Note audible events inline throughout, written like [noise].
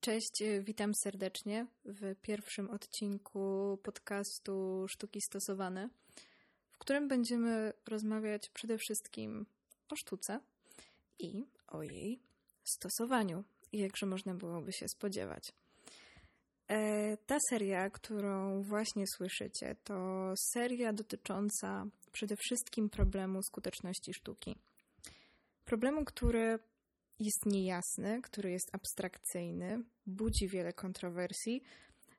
Cześć, witam serdecznie w pierwszym odcinku podcastu Sztuki Stosowane, w którym będziemy rozmawiać przede wszystkim o sztuce i o jej stosowaniu, jakże można byłoby się spodziewać. E, ta seria, którą właśnie słyszycie, to seria dotycząca przede wszystkim problemu skuteczności sztuki. Problemu, który jest niejasny, który jest abstrakcyjny, budzi wiele kontrowersji,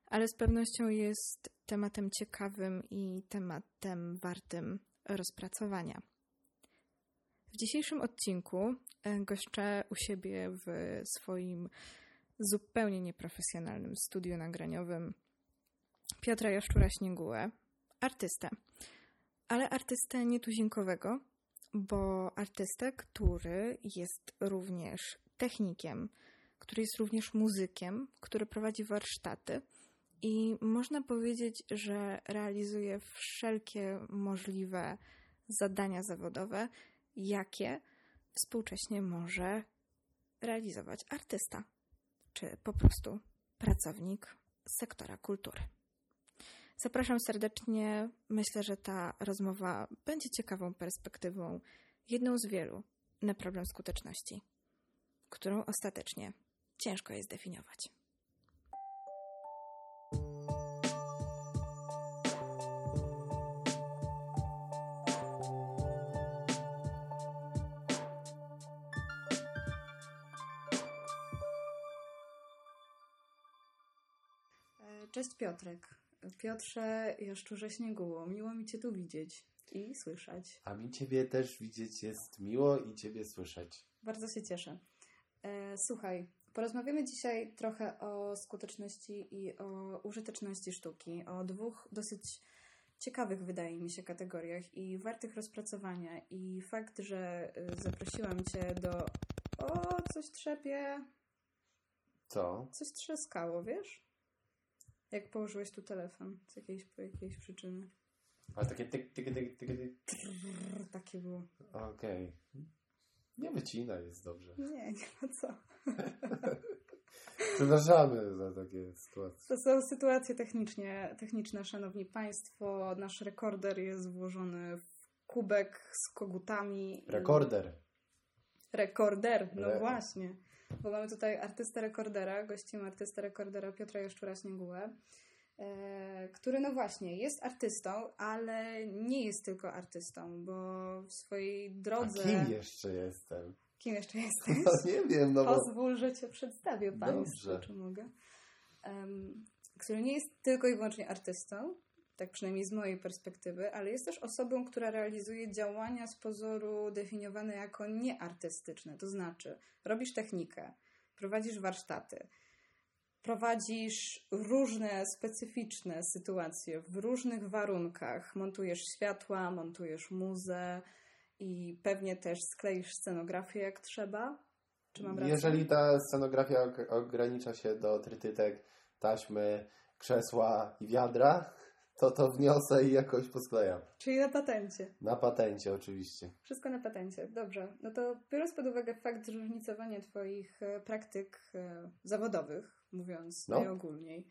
ale z pewnością jest tematem ciekawym i tematem wartym rozpracowania. W dzisiejszym odcinku e, goszczę u siebie w swoim zupełnie nieprofesjonalnym studiu nagraniowym Piotra Jaszczura-Śniegułę, artystę. Ale artystę nietuzinkowego, bo artystę, który jest również technikiem, który jest również muzykiem, który prowadzi warsztaty i można powiedzieć, że realizuje wszelkie możliwe zadania zawodowe, jakie współcześnie może realizować artysta, czy po prostu pracownik sektora kultury. Zapraszam serdecznie. Myślę, że ta rozmowa będzie ciekawą perspektywą, jedną z wielu, na problem skuteczności, którą ostatecznie ciężko jest definiować. Cześć Piotrek. Piotrze Jaszczurze Śnieguło, miło mi Cię tu widzieć i słyszeć. A mi Ciebie też widzieć jest miło i Ciebie słyszeć. Bardzo się cieszę. E, słuchaj, porozmawiamy dzisiaj trochę o skuteczności i o użyteczności sztuki, o dwóch dosyć ciekawych, wydaje mi się, kategoriach i wartych rozpracowania. I fakt, że y, zaprosiłam Cię do. O, coś trzepie. Co? Coś trzaskało, wiesz? Jak położyłeś tu telefon z jakiejś, jakiejś przyczyny. A takie tyk, tyk, tyk, tyk, tyk. Takie było. Okej. Okay. Nie wycina, jest dobrze. Nie, nie ma co. [laughs] Przepraszamy za takie sytuacje. To są sytuacje technicznie, techniczne, szanowni państwo. Nasz rekorder jest włożony w kubek z kogutami. Rekorder. Rekorder, no Re... właśnie. Bo mamy tutaj artystę rekordera, gościmy artystę rekordera Piotra Jaszczura Śniegułę, e, który no właśnie jest artystą, ale nie jest tylko artystą, bo w swojej drodze... A kim jeszcze jestem? Kim jeszcze [laughs] jesteś? No nie wiem, no bo... Pozwól, że Cię przedstawię Państwu, czy mogę. Um, który nie jest tylko i wyłącznie artystą, tak przynajmniej z mojej perspektywy, ale jest też osobą, która realizuje działania z pozoru definiowane jako nieartystyczne. To znaczy, robisz technikę, prowadzisz warsztaty, prowadzisz różne specyficzne sytuacje w różnych warunkach, montujesz światła, montujesz muzę i pewnie też skleisz scenografię jak trzeba. Czy mam rację? Jeżeli ta scenografia ogranicza się do trytytek, taśmy, krzesła i wiadra, to to wniosę i jakoś posklejam. Czyli na patencie. Na patencie, oczywiście. Wszystko na patencie. Dobrze. No to biorąc pod uwagę fakt zróżnicowania Twoich e, praktyk e, zawodowych, mówiąc no. najogólniej,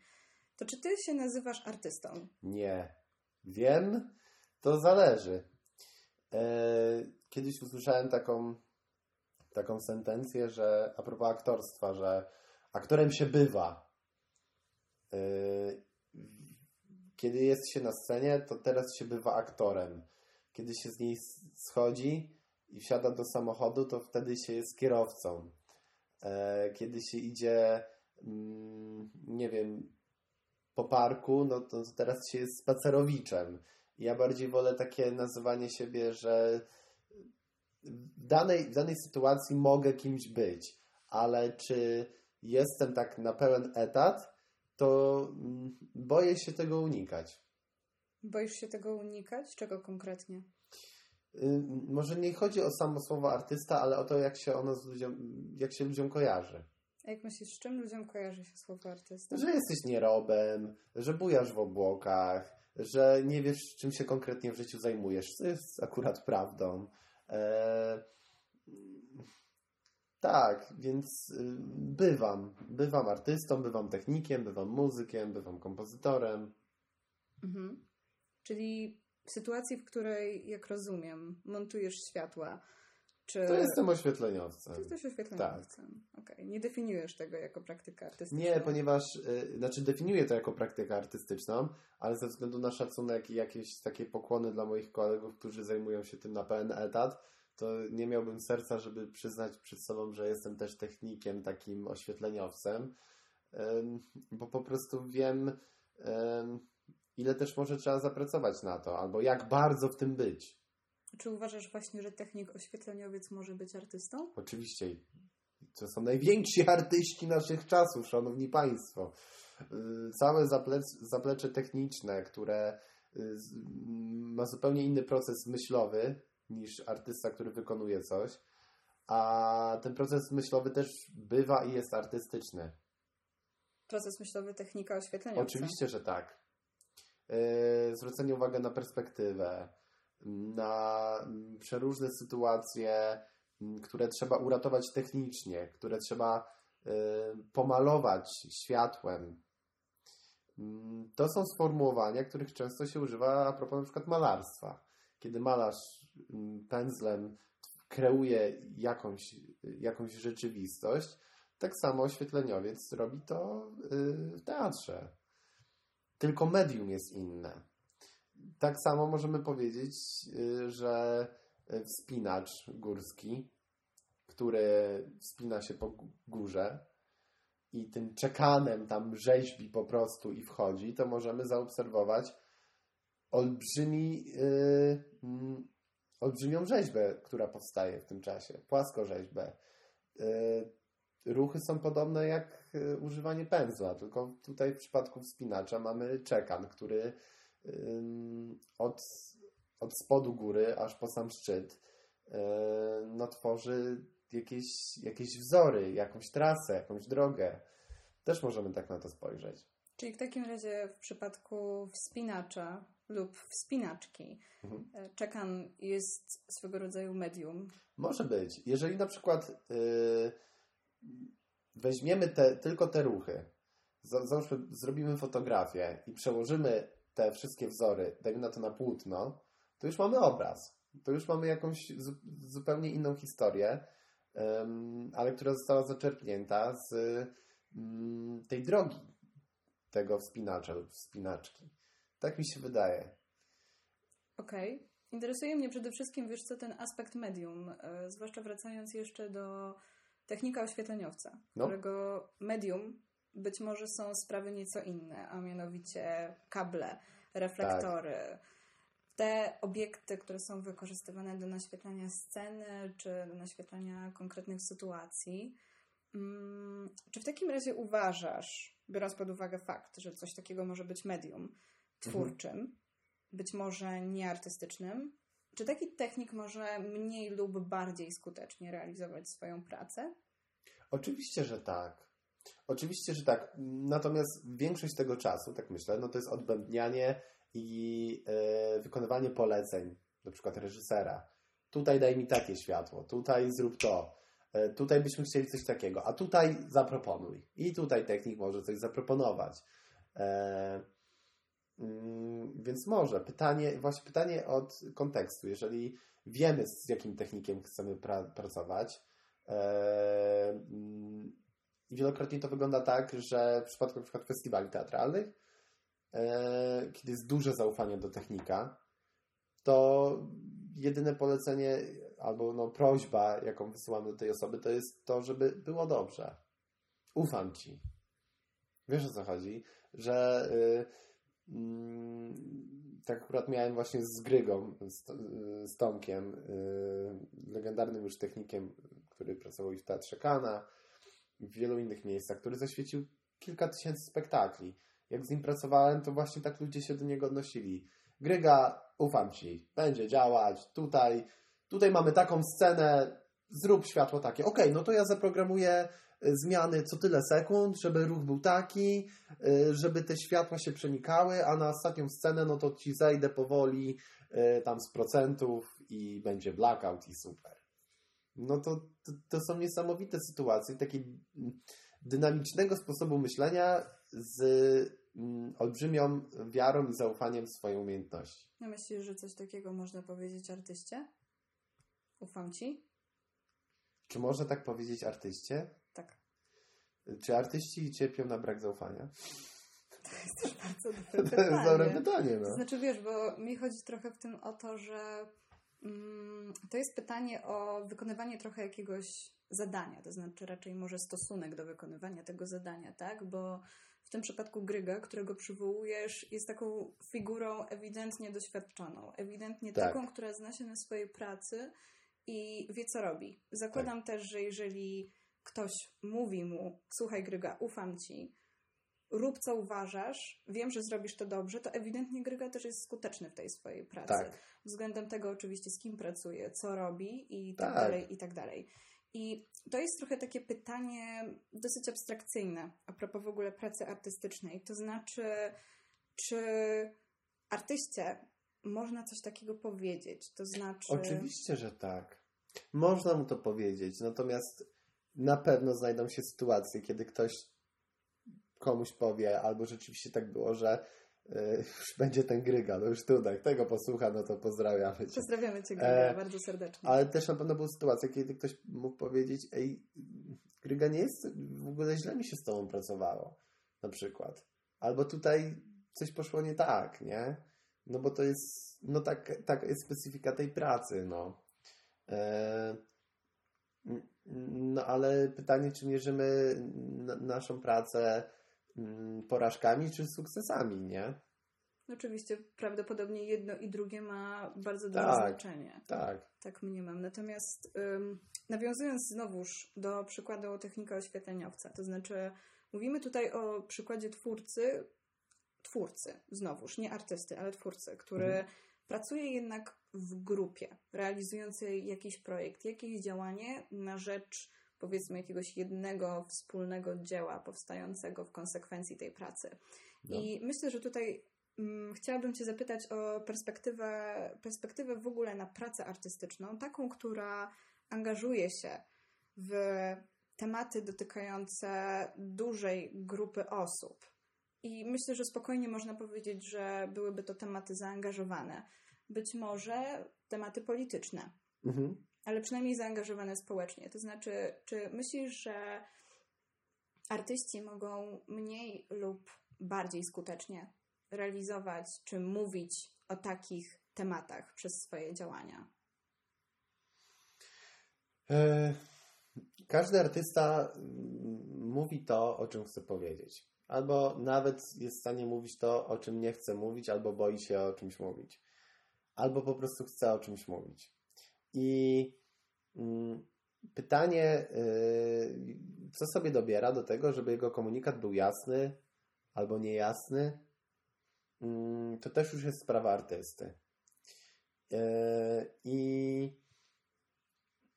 to czy Ty się nazywasz artystą? Nie. Wiem, to zależy. E, kiedyś usłyszałem taką, taką sentencję, że a propos aktorstwa, że aktorem się bywa kiedy jest się na scenie, to teraz się bywa aktorem. Kiedy się z niej schodzi i wsiada do samochodu, to wtedy się jest kierowcą. E, kiedy się idzie, mm, nie wiem, po parku, no to teraz się jest spacerowiczem. Ja bardziej wolę takie nazywanie siebie, że w danej, w danej sytuacji mogę kimś być, ale czy jestem tak na pełen etat, to mm, boję się tego unikać. Boisz się tego unikać? Czego konkretnie? Y, może nie chodzi o samo słowo artysta, ale o to, jak się ono z ludziom, jak się ludziom kojarzy. A jak myślisz, z czym ludziom kojarzy się słowo artysta? Że jesteś nierobem, że bujasz w obłokach, że nie wiesz, czym się konkretnie w życiu zajmujesz, co jest akurat prawdą. Eee, Tak, więc y, bywam. Bywam artystą, bywam technikiem, bywam muzykiem, bywam kompozytorem. Mhm. Czyli w sytuacji, w której, jak rozumiem, montujesz światła, czy... To jestem oświetleniowcem. To jesteś oświetleniowcem. Tak. Okay. Nie definiujesz tego jako praktykę artystyczną? Nie, ponieważ, y, znaczy definiuję to jako praktykę artystyczną, ale ze względu na szacunek i jakieś takie pokłony dla moich kolegów, którzy zajmują się tym na pełen etat, to nie miałbym serca, żeby przyznać przed sobą, że jestem też technikiem, takim oświetleniowcem, bo po prostu wiem, ile też może trzeba zapracować na to, albo jak bardzo w tym być. Czy uważasz właśnie, że technik oświetleniowiec może być artystą? Oczywiście. To są najwięksi [laughs] artyści naszych czasów, szanowni państwo. Y, całe zaplecze techniczne, które y, ma zupełnie inny proces myślowy niż artysta, który wykonuje coś, a ten proces myślowy też bywa i jest artystyczny. Proces myślowy technika oświetlenia. Oczywiście, że tak. Yy, zwrócenie uwagi na perspektywę, na przeróżne sytuacje, które trzeba uratować technicznie, które trzeba yy, pomalować światłem. To są sformułowania, których często się używa a propos na przykład malarstwa. Kiedy malarz pędzlem kreuje jakąś, jakąś rzeczywistość, tak samo oświetleniowiec robi to yy, w teatrze. Tylko medium jest inne. Tak samo możemy powiedzieć, yy, że wspinacz górski, który wspina się po górze i tym czekanem tam rzeźbi po prostu i wchodzi, to możemy zaobserwować olbrzymi yy, olbrzymią rzeźbę, która powstaje w tym czasie, płaskorzeźbę. E, ruchy są podobne jak e, używanie pędzla, tylko tutaj w przypadku wspinacza mamy czekan, który od, od spodu góry aż po sam szczyt e, no, tworzy jakieś, jakieś wzory, jakąś trasę, jakąś drogę. Też możemy tak na to spojrzeć. Czyli w takim razie w przypadku wspinacza lub wspinaczki. Mhm. E, czekan jest swego rodzaju medium. Może być. Jeżeli na przykład yy, weźmiemy te, tylko te ruchy, załóżmy, zrobimy fotografię i przełożymy te wszystkie wzory, dajmy na to na płótno, to już mamy obraz. To już mamy jakąś zupełnie inną historię, ale która została zaczerpnięta z tej drogi tego wspinacza lub wspinaczki. Tak mi się wydaje. Okej. Okay. Interesuje mnie przede wszystkim, wiesz co, ten aspekt medium, yy, zwłaszcza wracając jeszcze do technika oświetleniowca, no. którego medium być może są sprawy nieco inne, a mianowicie kable, reflektory, tak. te obiekty, które są wykorzystywane do naświetlania sceny czy do naświetlania konkretnych sytuacji. Hmm, czy w takim razie uważasz, biorąc pod uwagę fakt, że coś takiego może być medium, twórczym, mhm. być może nieartystycznym. Czy taki technik może mniej lub bardziej skutecznie realizować swoją pracę? Oczywiście, że tak. Oczywiście, że tak. Natomiast większość tego czasu, tak myślę, no to jest odbębnianie i yy, wykonywanie poleceń, na przykład reżysera. Tutaj daj mi takie światło, tutaj zrób to, yy, tutaj byśmy chcieli coś takiego, a tutaj zaproponuj. I tutaj technik może coś zaproponować. Yy, więc może. Pytanie, właśnie pytanie od kontekstu. Jeżeli wiemy, z jakim technikiem chcemy pra pracować, mm, i wielokrotnie to wygląda tak, że w przypadku przykład festiwali teatralnych, e, kiedy jest duże zaufanie do technika, to jedyne polecenie albo no, prośba, jaką wysyłamy do tej osoby, to jest to, żeby było dobrze. Ufam ci. Wiesz o co chodzi? Że y, Mm, tak akurat miałem właśnie z Grygą, z, z Tomkiem, yy, legendarnym już technikiem, który pracował i w Teatrze Kana, w wielu innych miejscach, który zaświecił kilka tysięcy spektakli. Jak z nim pracowałem, to właśnie tak ludzie się do niego odnosili. Gryga, ufam Ci, będzie działać, tutaj, tutaj mamy taką scenę, zrób światło takie. Okay, no to ja zaprogramuję zmiany co tyle sekund, żeby ruch był taki, y, żeby te światła się przenikały, a na ostatnią scenę no to ci zejdę powoli y, tam z procentów i będzie blackout i super. no to, to, to są niesamowite sytuacje, takiego dynamicznego sposobu myślenia z mm, olbrzymią wiarą i zaufaniem w swoje umiejętności. No myślisz, że coś takiego można powiedzieć artyście? Ufam ci? Czy można tak powiedzieć artyście? Tak. Czy artyści cierpią na brak zaufania? To jest też bardzo [laughs] dobre To pytanie. jest dobre pytanie. To No. znaczy, wiesz, bo mi chodzi trochę w tym o to, że mm, to jest pytanie o wykonywanie trochę jakiegoś zadania, to znaczy raczej może stosunek do wykonywania tego zadania, tak? Bo w tym przypadku Gryga, którego przywołujesz, jest taką figurą ewidentnie doświadczoną, ewidentnie Tak. taką, która zna się na swojej pracy i wie, co robi. Zakładam Tak. też, że jeżeli ktoś mówi mu, słuchaj Gryga, ufam ci, rób co uważasz, wiem, że zrobisz to dobrze, to ewidentnie Gryga też jest skuteczny w tej swojej pracy. Tak. Względem tego oczywiście, z kim pracuje, co robi i tak, Tak. dalej, i tak dalej. I to jest trochę takie pytanie dosyć abstrakcyjne a propos w ogóle pracy artystycznej. To znaczy, czy artyście można coś takiego powiedzieć? To znaczy... Oczywiście, że tak. Można mu to powiedzieć, natomiast na pewno znajdą się sytuacje, kiedy ktoś komuś powie, albo rzeczywiście tak było, że y, [laughs] już będzie ten gryga, no już tutaj, tego posłucha, no to pozdrawiamy cię. Pozdrawiamy Cię, Gryga, E, bardzo serdecznie. Ale też na pewno były sytuacje, kiedy ktoś mógł powiedzieć, ej, Gryga nie jest, w ogóle źle mi się z tobą pracowało, na przykład. Albo tutaj coś poszło nie tak, nie? No bo to jest, no tak, tak jest specyfika tej pracy, no. E, no ale pytanie, czy mierzymy n- naszą pracę porażkami, czy sukcesami, nie? Oczywiście prawdopodobnie jedno i drugie ma bardzo duże Tak. znaczenie. Tak. Tak mniemam. Natomiast ym, nawiązując znowuż do przykładu technika oświetleniowca, to znaczy mówimy tutaj o przykładzie twórcy, twórcy, znowuż, nie artysty, ale twórcy, który Mhm. pracuje jednak w grupie, realizującej jakiś projekt, jakieś działanie na rzecz powiedzmy jakiegoś jednego wspólnego dzieła powstającego w konsekwencji tej pracy. No. I myślę, że tutaj mm, chciałabym Cię zapytać o perspektywę, perspektywę w ogóle na pracę artystyczną, taką, która angażuje się w tematy dotykające dużej grupy osób. I myślę, że spokojnie można powiedzieć, że byłyby to tematy zaangażowane. Być może tematy polityczne, Mhm. ale przynajmniej zaangażowane społecznie. To znaczy, czy myślisz, że artyści mogą mniej lub bardziej skutecznie realizować czy mówić o takich tematach przez swoje działania? E, Każdy artysta mm, mówi to, o czym chce powiedzieć. Albo nawet jest w stanie mówić to, o czym nie chce mówić, albo boi się o czymś mówić. Albo po prostu chce o czymś mówić. I mm, pytanie, y, co sobie dobiera do tego, żeby jego komunikat był jasny albo niejasny, mm, to też już jest sprawa artysty. E, I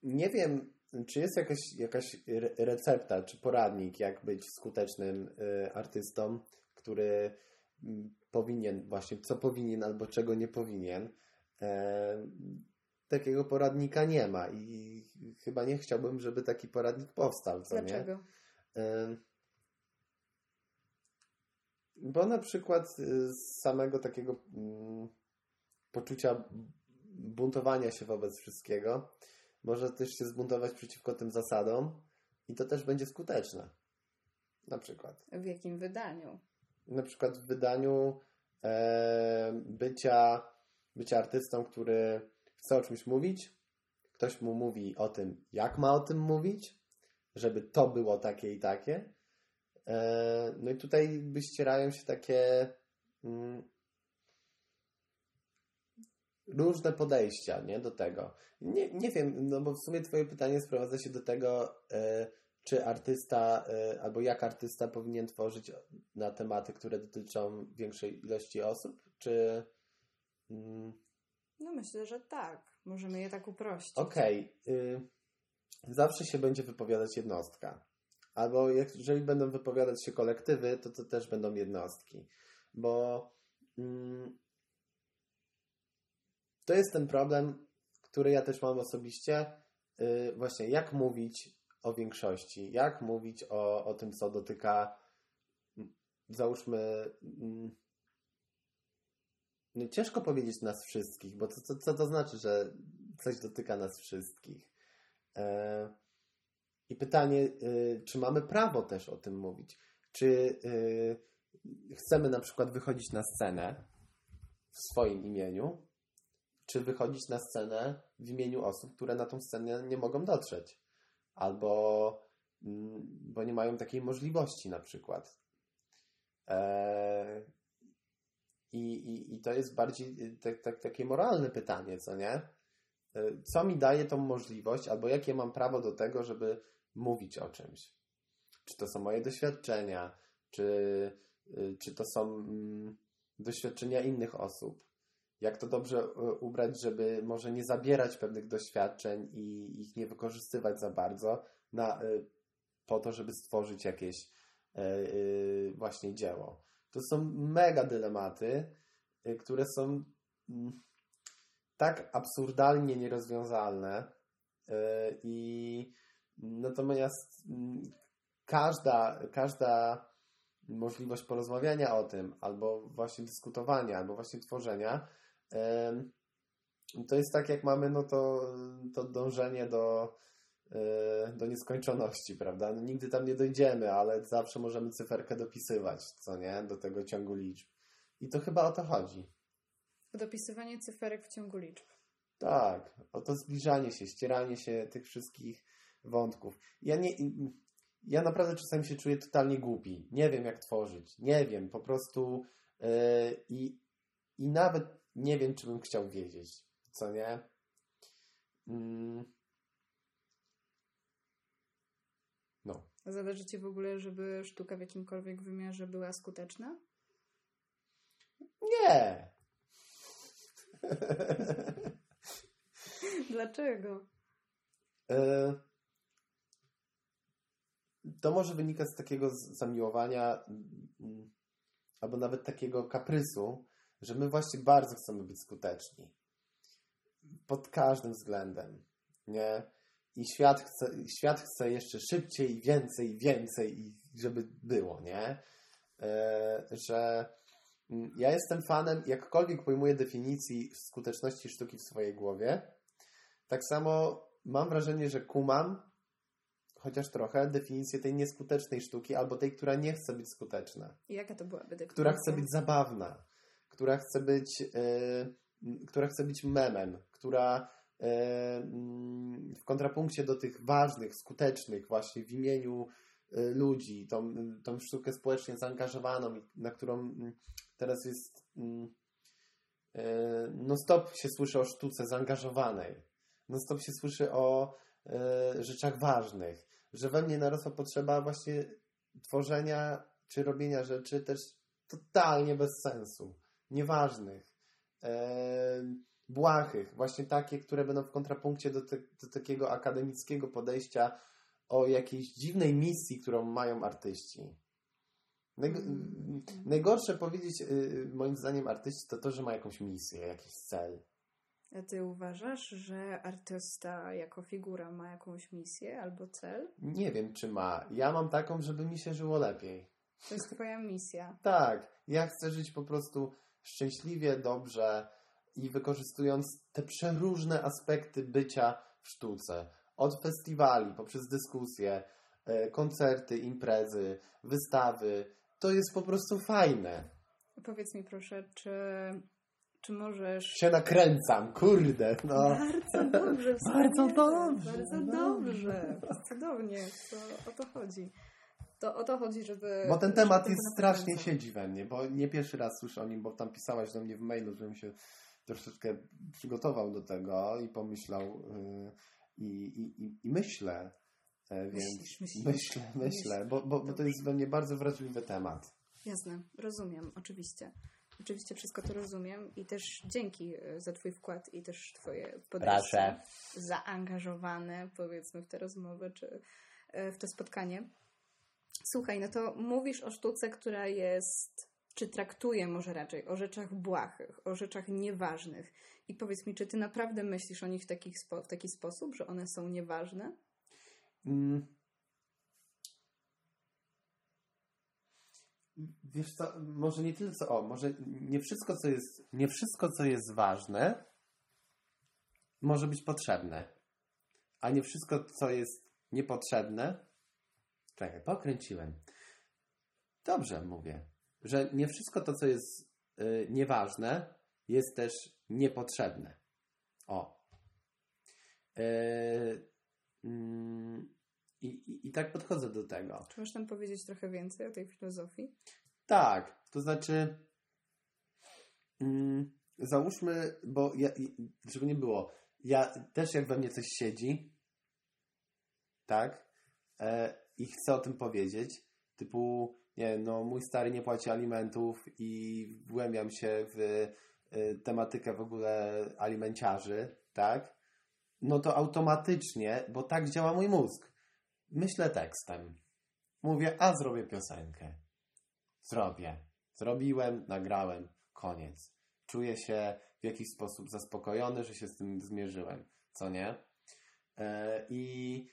nie wiem, czy jest jakaś, jakaś re- recepta, czy poradnik, jak być skutecznym y, artystą, który mm, powinien, właśnie co powinien albo czego nie powinien. E, takiego poradnika nie ma i chyba nie chciałbym, żeby taki poradnik powstał. Co Nie? Dlaczego? E, Bo na przykład y, z samego takiego mm, poczucia buntowania się wobec wszystkiego może też się zbuntować przeciwko tym zasadom i to też będzie skuteczne. Na przykład. W jakim wydaniu? Na przykład w wydaniu e, bycia, bycia artystą, który chce o czymś mówić, ktoś mu mówi o tym, jak ma o tym mówić, żeby to było takie i takie. E, no i tutaj by ścierają się takie mm, różne podejścia nie, do tego. Nie, nie wiem, no bo w sumie Twoje pytanie sprowadza się do tego, e, czy artysta, e, albo jak artysta powinien tworzyć na tematy, które dotyczą większej ilości osób, czy. Mm, No myślę, że tak. Możemy je tak uprościć. Okej. y, zawsze się będzie wypowiadać jednostka. Albo jak- jeżeli będą wypowiadać się kolektywy, to to też będą jednostki. Bo mm, to jest ten problem, który ja też mam osobiście, y, właśnie jak mówić o większości, jak mówić o, o tym, co dotyka, załóżmy, no ciężko powiedzieć nas wszystkich, bo co, co, co to znaczy, że coś dotyka nas wszystkich? E, I pytanie, y, czy mamy prawo też o tym mówić? Czy y, chcemy na przykład wychodzić na scenę w swoim imieniu, czy wychodzić na scenę w imieniu osób, które na tą scenę nie mogą dotrzeć, albo mm, bo nie mają takiej możliwości na przykład. E, i, i, I to jest bardziej tak, tak, takie moralne pytanie, co nie? E, co mi daje tą możliwość, albo jakie mam prawo do tego, żeby mówić o czymś? Czy to są moje doświadczenia, czy, y, czy to są mm, doświadczenia innych osób? Jak to dobrze y, ubrać, żeby może nie zabierać pewnych doświadczeń i ich nie wykorzystywać za bardzo na, y, po to, żeby stworzyć jakieś właśnie dzieło? To są mega dylematy, które są mm, tak absurdalnie nierozwiązalne i natomiast mm, każda, każda możliwość porozmawiania o tym, albo właśnie dyskutowania, albo właśnie tworzenia, to jest tak, jak mamy no to, to dążenie do, e, do nieskończoności, prawda? No, nigdy tam nie dojdziemy, ale zawsze możemy cyferkę dopisywać, co nie? Do tego ciągu liczb. I to chyba o to chodzi. Dopisywanie cyferek w ciągu liczb. Tak, o to zbliżanie się, ścieranie się tych wszystkich wątków. Ja nie, ja naprawdę czasami się czuję totalnie głupi. Nie wiem, jak tworzyć. Nie wiem, po prostu yy, i, i nawet nie wiem, czy bym chciał wiedzieć. Co nie? Mm. No. Zależy Ci w ogóle, żeby sztuka w jakimkolwiek wymiarze była skuteczna? Nie. [laughs] Dlaczego? Yy, to może wynikać z takiego zamiłowania mm, albo nawet takiego kaprysu, że my właśnie bardzo chcemy być skuteczni. Pod każdym względem. Nie? I świat chce, świat chce jeszcze szybciej, i więcej, i więcej, i żeby było, nie? E, że mm, ja jestem fanem, jakkolwiek pojmuję definicji skuteczności sztuki w swojej głowie, tak samo mam wrażenie, że kumam, chociaż trochę definicję tej nieskutecznej sztuki, albo tej, która nie chce być skuteczna. I jaka to byłaby definicja? Która chce być zabawna, która chce być, yy, która chce być memem, która yy, w kontrapunkcie do tych ważnych, skutecznych właśnie w imieniu yy, ludzi, tą, tą sztukę społecznie zaangażowaną, na którą teraz jest no stop się słyszy o sztuce zaangażowanej. No stop się słyszy o rzeczach ważnych że we mnie narosła potrzeba właśnie tworzenia czy robienia rzeczy też totalnie bez sensu, nieważnych, e, błahych, właśnie takie, które będą w kontrapunkcie do, te, do takiego akademickiego podejścia o jakiejś dziwnej misji, którą mają artyści. Naj. Najgorsze powiedzieć, y, moim zdaniem, artyści to to, że ma jakąś misję, jakiś cel. A ty uważasz, że artysta jako figura ma jakąś misję albo cel? Nie wiem, czy ma. Ja mam taką, żeby mi się żyło lepiej. To jest twoja misja. tak. Ja chcę żyć po prostu szczęśliwie, dobrze i wykorzystując te przeróżne aspekty bycia w sztuce. Od festiwali, poprzez dyskusje, e, koncerty, imprezy, wystawy. To jest po prostu fajne. Powiedz mi proszę, czy czy możesz... Się nakręcam, kurde. No. Bardzo dobrze. bardzo dobrze. Bardzo dobrze. Cudownie. O to chodzi. To o to chodzi, żeby... Bo ten temat jest strasznie siedzi we mnie, bo nie pierwszy raz słyszę o nim, bo tam pisałaś do mnie w mailu, żebym się troszeczkę przygotował do tego i pomyślał yy, i, i, i myślę, e, więc myślisz, myślisz, myślę, myślę, bo, bo, bo to jest we mnie bardzo wrażliwy temat. Jasne, rozumiem, oczywiście. Oczywiście wszystko to rozumiem i też dzięki e, za Twój wkład i też Twoje podejście zaangażowane, powiedzmy, w tę rozmowę czy e, w to spotkanie. Słuchaj, no to mówisz o sztuce, która jest czy traktuje może raczej o rzeczach błahych, o rzeczach nieważnych. I powiedz mi, czy ty naprawdę myślisz o nich w, takich spo, w taki sposób, że one są nieważne? Mm. Wiesz co, może nie tyle co, o, może nie wszystko, co jest, nie wszystko, co jest ważne, może być potrzebne. A nie wszystko, co jest niepotrzebne, czekaj, pokręciłem. Dobrze mówię, że nie wszystko to, co jest y, nieważne, jest też niepotrzebne. O. Y, mm, i, i, I tak podchodzę do tego. Czy możesz nam powiedzieć trochę więcej o tej filozofii? Tak, to znaczy mm, załóżmy, bo ja, żeby nie było, ja też jak we mnie coś siedzi, tak, e, i chcę o tym powiedzieć, typu, nie no mój stary nie płaci alimentów i wgłębiam się w y, tematykę w ogóle alimenciarzy, tak, no to automatycznie, bo tak działa mój mózg, myślę tekstem. Mówię, a zrobię piosenkę. Zrobię. Zrobiłem, nagrałem, koniec. Czuję się w jakiś sposób zaspokojony, że się z tym zmierzyłem, co nie? E, I,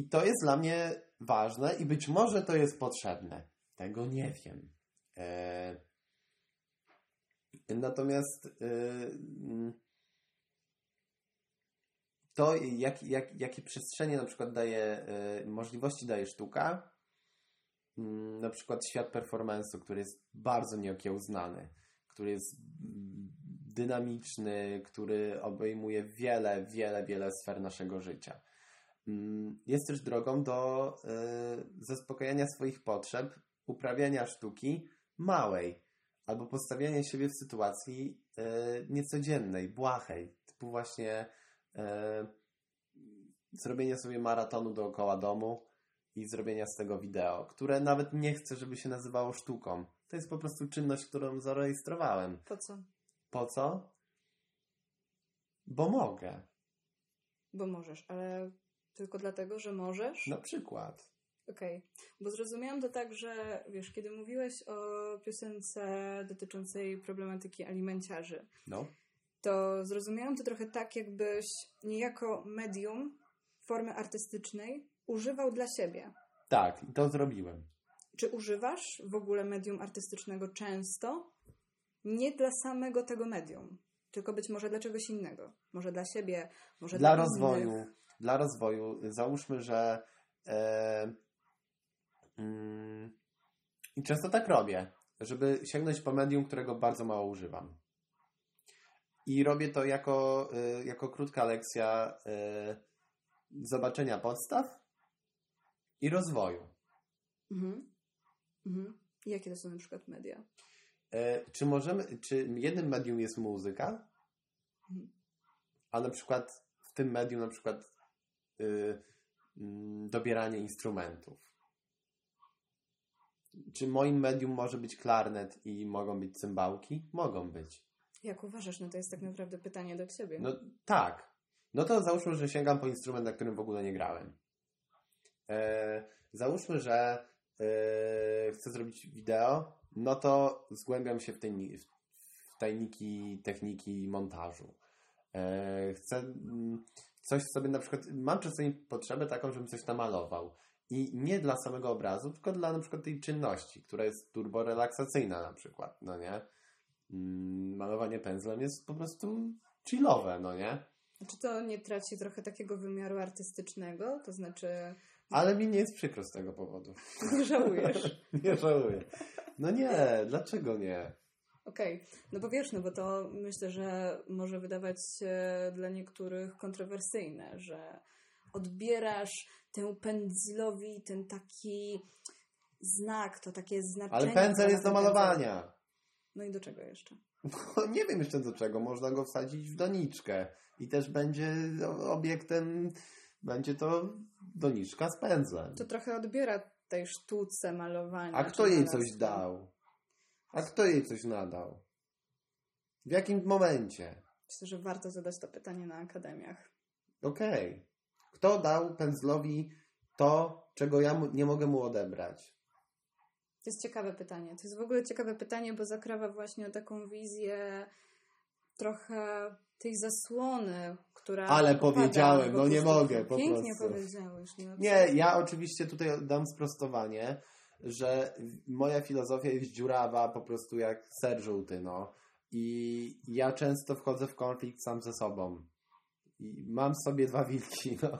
I to jest dla mnie ważne i być może to jest potrzebne. Tego nie wiem. E, natomiast e, to, jak, jak, jakie przestrzenie na przykład daje, możliwości daje sztuka, mm, na przykład świat performance'u, który jest bardzo nieokiełznany, który jest dynamiczny, który obejmuje wiele, wiele, wiele sfer naszego życia. Mm, jest też drogą do y, zaspokajania swoich potrzeb, uprawiania sztuki małej, albo postawiania siebie w sytuacji y, niecodziennej, błahej, typu właśnie e, zrobienie sobie maratonu dookoła domu i zrobienia z tego wideo, które nawet nie chcę, żeby się nazywało sztuką. To jest po prostu czynność, którą zarejestrowałem. Po co? Po co? Bo mogę. Bo możesz, ale tylko dlatego, że możesz? Na przykład. Okej, okay. bo zrozumiałam to tak, że wiesz, kiedy mówiłeś o piosence dotyczącej problematyki alimenciarzy, no to zrozumiałam to trochę tak, jakbyś niejako medium formy artystycznej używał dla siebie. Tak, i to zrobiłem. Czy używasz w ogóle medium artystycznego często? Nie dla samego tego medium, tylko być może dla czegoś innego. Może dla siebie, może dla, dla rozwoju. Innych. Dla rozwoju. Załóżmy, że e, mm, i często tak robię, żeby sięgnąć po medium, którego bardzo mało używam. I robię to jako, y, jako krótka lekcja y, zobaczenia podstaw i rozwoju. Mhm. Mhm. Jakie to są na przykład media? E, czy możemy, czy jednym medium jest muzyka, mhm. a na przykład w tym medium na przykład y, dobieranie instrumentów? Czy moim medium może być klarnet i mogą być cymbałki? Mogą być. Jak uważasz? No to jest tak naprawdę pytanie do ciebie. No tak. No to załóżmy, że sięgam po instrument, na którym w ogóle nie grałem. E, załóżmy, że e, chcę zrobić wideo, no to zgłębiam się w, tej, w tajniki techniki montażu. E, chcę mm, coś sobie na przykład, mam czasami potrzebę taką, żebym coś namalował. I nie dla samego obrazu, tylko dla na przykład tej czynności, która jest turbo relaksacyjna na przykład, no nie? Mm, malowanie pędzlem jest po prostu chillowe, no nie? Czy to nie traci trochę takiego wymiaru artystycznego? To znaczy... Ale mi nie jest przykro z tego powodu. Nie [laughs] żałujesz? [laughs] nie żałuję. No nie, dlaczego nie? Okej, okay. no bo wiesz, no bo to myślę, że może wydawać się dla niektórych kontrowersyjne, że odbierasz temu pędzlowi ten taki znak, to takie znaczenie. Ale pędzel jest do malowania. No i do czego jeszcze? No, nie wiem jeszcze do czego. Można go wsadzić w doniczkę i też będzie obiektem, będzie to doniczka z pędzlem. To trochę odbiera tej sztuce malowania. A kto jej coś dał? A kto jej coś nadał? W jakim momencie? Myślę, że warto zadać to pytanie na akademiach. Okej. Okay. Kto dał pędzlowi to, czego ja nie mogę mu odebrać? To jest ciekawe pytanie. To jest w ogóle ciekawe pytanie, bo zakrawa właśnie taką wizję trochę tej zasłony, która. Ale opada powiedziałem, no nie mogę, po Pięknie prostu. powiedziałeś. No, Nie, ja oczywiście tutaj dam sprostowanie, że moja filozofia jest dziurawa po prostu jak ser żółty, no. I ja często wchodzę w konflikt sam ze sobą. I mam sobie dwa wilki, no.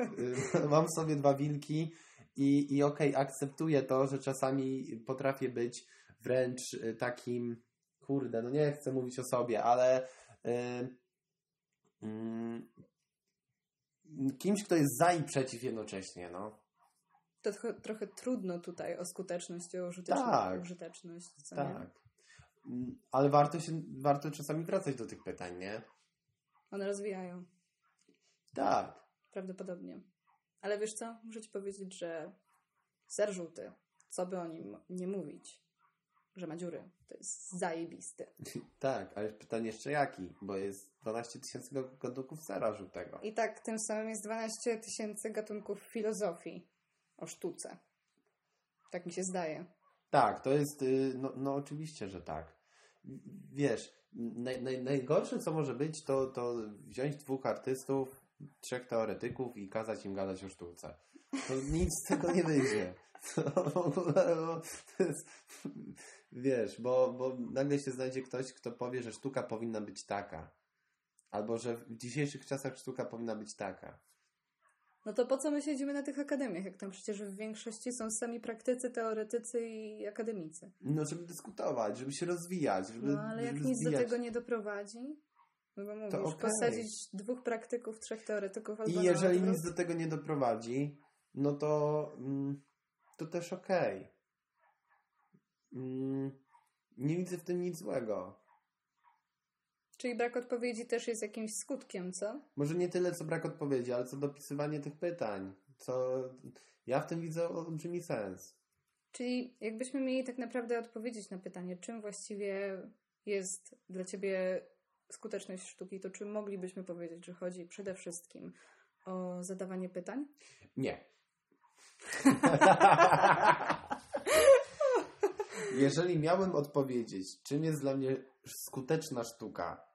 [laughs] mam sobie dwa wilki i, i okej, akceptuję to, że czasami potrafię być wręcz y, takim, kurde, no nie chcę mówić o sobie, ale y, mm, kimś, kto jest za i przeciw jednocześnie, no. To tro- trochę trudno tutaj o skuteczność i o użyteczność. Tak. użyteczność co nie? Tak. Mm, Ale warto się, warto czasami wracać do tych pytań, nie? One rozwijają. Tak. Prawdopodobnie. Ale wiesz co? Muszę ci powiedzieć, że ser żółty, co by o nim nie mówić, że ma dziury, to jest zajebisty. [laughs] Tak, ale pytanie jeszcze jaki? Bo jest 12 tysięcy gatunków sera żółtego. I tak tym samym jest 12 tysięcy gatunków filozofii o sztuce. Tak mi się zdaje. Tak, to jest, y, no, no oczywiście, że tak. Wiesz, naj, naj, najgorsze co może być, to, to wziąć dwóch artystów, trzech teoretyków i kazać im gadać o sztuce. To nic z tego nie wyjdzie. [laughs] To jest, wiesz, bo, bo nagle się znajdzie ktoś, kto powie, że sztuka powinna być taka. Albo że w dzisiejszych czasach sztuka powinna być taka. No to po co my siedzimy na tych akademiach, jak tam przecież w większości są sami praktycy, teoretycy i akademicy. No, żeby dyskutować, żeby się rozwijać, żeby No ale jak żeby nic do tego nie doprowadzi, no bo mówisz, okej. posadzić dwóch praktyków, trzech teoretyków albo I jeżeli nic do tego nie doprowadzi, no to, mm, to też okej. Mm, Nie widzę w tym nic złego. Czyli brak odpowiedzi też jest jakimś skutkiem, co? Może nie tyle, co brak odpowiedzi, ale co dopisywanie tych pytań. Co ja w tym widzę olbrzymi sens. Czyli jakbyśmy mieli tak naprawdę odpowiedzieć na pytanie, czym właściwie jest dla Ciebie skuteczność sztuki, to czy moglibyśmy powiedzieć, że chodzi przede wszystkim o zadawanie pytań? Nie. [laughs] Jeżeli miałem odpowiedzieć, czym jest dla mnie skuteczna sztuka,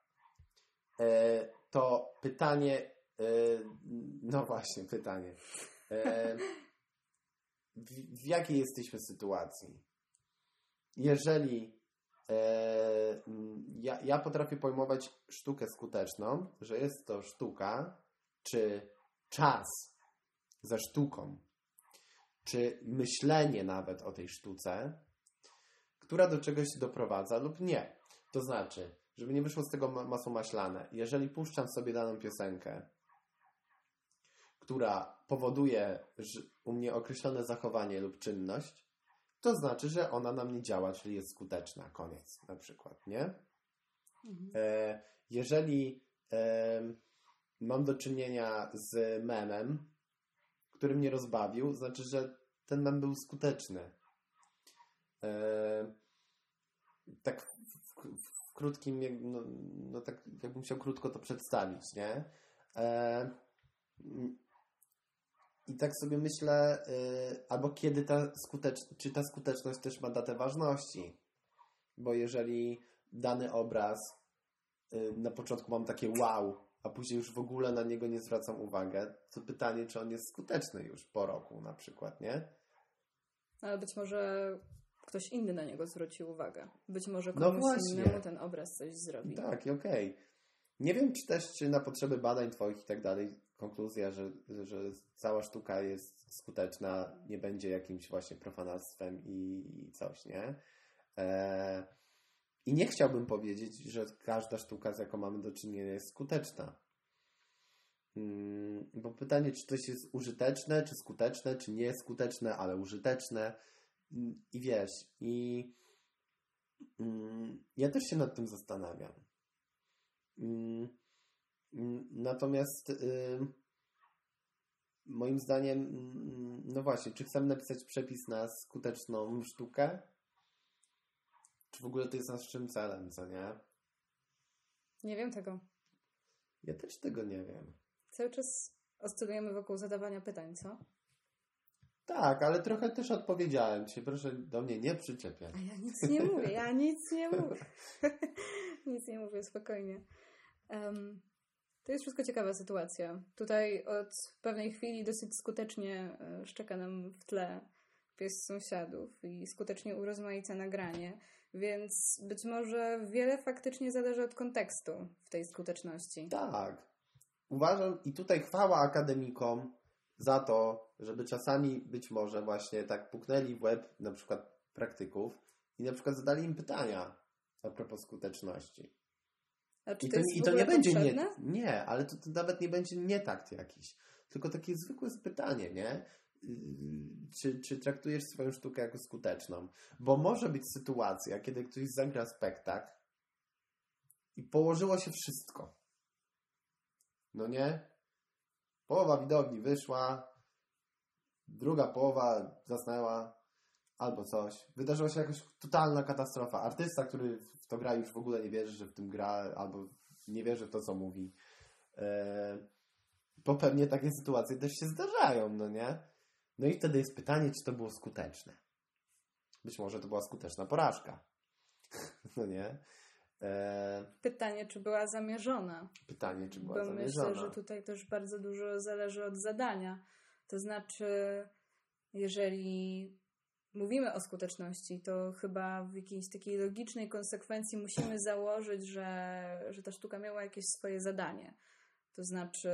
to pytanie, e, no właśnie, pytanie. E, w, w jakiej jesteśmy sytuacji? Jeżeli e, ja, ja potrafię pojmować sztukę skuteczną, że jest to sztuka, czy czas za sztuką, czy myślenie nawet o tej sztuce, która do czegoś doprowadza lub nie. To znaczy, żeby nie wyszło z tego ma- masło maślane, jeżeli puszczam sobie daną piosenkę, która powoduje u mnie określone zachowanie lub czynność, to znaczy, że ona na mnie działa, czyli jest skuteczna. Koniec, na przykład, nie? E, jeżeli em, mam do czynienia z memem, który mnie rozbawił, znaczy, że ten mem był skuteczny. E, tak w krótkim, no, no tak jakbym chciał krótko to przedstawić, nie? E, I tak sobie myślę, y, albo kiedy ta skuteczność, czy ta skuteczność też ma datę ważności. Bo jeżeli dany obraz y, na początku mam takie wow, a później już w ogóle na niego nie zwracam uwagę, to pytanie, czy on jest skuteczny już po roku na przykład, nie? Ale być może ktoś inny na niego zwrócił uwagę. Być może No komuś właśnie. innemu ten obraz coś zrobi. Tak, i okej. Nie wiem, czy też, czy na potrzeby badań twoich i tak dalej, konkluzja, że, że cała sztuka jest skuteczna, nie będzie jakimś właśnie profanactwem i, i coś, nie? E, I nie chciałbym powiedzieć, że każda sztuka, z jaką mamy do czynienia, jest skuteczna. Mm, Bo pytanie, czy coś jest użyteczne, czy skuteczne, czy nieskuteczne, ale użyteczne. I wiesz, i mm, ja też się nad tym zastanawiam. Mm, mm, Natomiast y, moim zdaniem, no właśnie, czy chcemy napisać przepis na skuteczną sztukę? Czy w ogóle to jest naszym celem, co nie? Nie wiem tego. Ja też tego nie wiem. Cały czas oscylujemy wokół zadawania pytań, co? Tak, ale trochę też odpowiedziałem ci. Proszę do mnie nie przyczepiać. A ja nic nie mówię, ja nic nie [laughs] mówię. [laughs] nic nie mówię, spokojnie. Um, to jest wszystko ciekawa sytuacja. Tutaj od pewnej chwili dosyć skutecznie e, szczeka nam w tle pies sąsiadów i skutecznie urozmaica nagranie, więc być może wiele faktycznie zależy od kontekstu w tej skuteczności. Tak. Uważam i tutaj chwała akademikom za to, żeby czasami być może właśnie tak puknęli w łeb na przykład praktyków i na przykład zadali im pytania a propos skuteczności. A czy I to, i to nie będzie potrzebne? nie, nie, ale to, to nawet nie będzie nietakt jakiś, tylko takie zwykłe pytanie, nie? Yy, Czy, czy traktujesz swoją sztukę jako skuteczną? Bo może być sytuacja, kiedy ktoś zagra spektakl i położyło się wszystko. No nie? Połowa widowni wyszła, druga połowa zasnęła, albo coś. Wydarzyła się jakaś totalna katastrofa. Artysta, który w to gra, już w ogóle nie wierzy, że w tym gra, albo nie wierzy w to, co mówi. E, Bo pewnie takie sytuacje też się zdarzają, no nie? No i wtedy jest pytanie, czy to było skuteczne. Być może to była skuteczna porażka. [laughs] No nie? E, Pytanie, czy była zamierzona? Pytanie, czy była Bo zamierzona. myślę, że tutaj też bardzo dużo zależy od zadania. To znaczy, jeżeli mówimy o skuteczności, to chyba w jakiejś takiej logicznej konsekwencji musimy założyć, że, że ta sztuka miała jakieś swoje zadanie. To znaczy,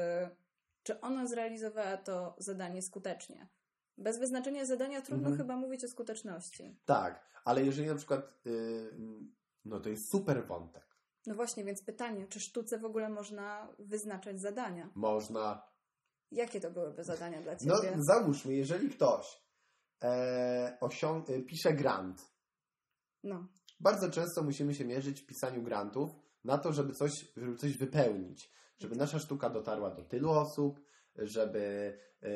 czy ona zrealizowała to zadanie skutecznie. Bez wyznaczenia zadania trudno Mhm. chyba mówić o skuteczności. Tak, ale jeżeli na przykład, yy, no to jest super wątek. No właśnie, więc pytanie, czy sztuce w ogóle można wyznaczać zadania? Można, Jakie to byłyby zadania dla no ciebie? załóżmy, jeżeli ktoś e, osiąg- e, pisze grant, No. bardzo często musimy się mierzyć w pisaniu grantów na to, żeby coś, żeby coś wypełnić. Żeby nasza sztuka dotarła do tylu osób, żeby e,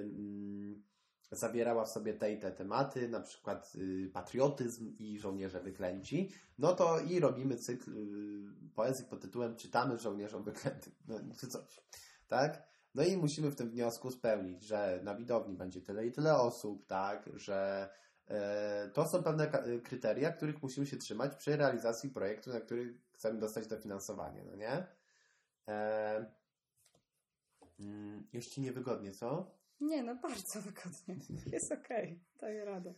mm, zawierała w sobie te i te tematy, na przykład y, patriotyzm i żołnierze wyklęci, no to i robimy cykl y, poezji pod tytułem Czytamy żołnierzom wyklętym, no, czy coś, tak? No i musimy w tym wniosku spełnić, że na widowni będzie tyle i tyle osób, tak, że e, to są pewne y, kryteria, których musimy się trzymać przy realizacji projektu, na który chcemy dostać dofinansowanie, no nie? E, mm, już ci niewygodnie, co? Nie, no bardzo wygodnie. [laughs] Jest okej, daję radę.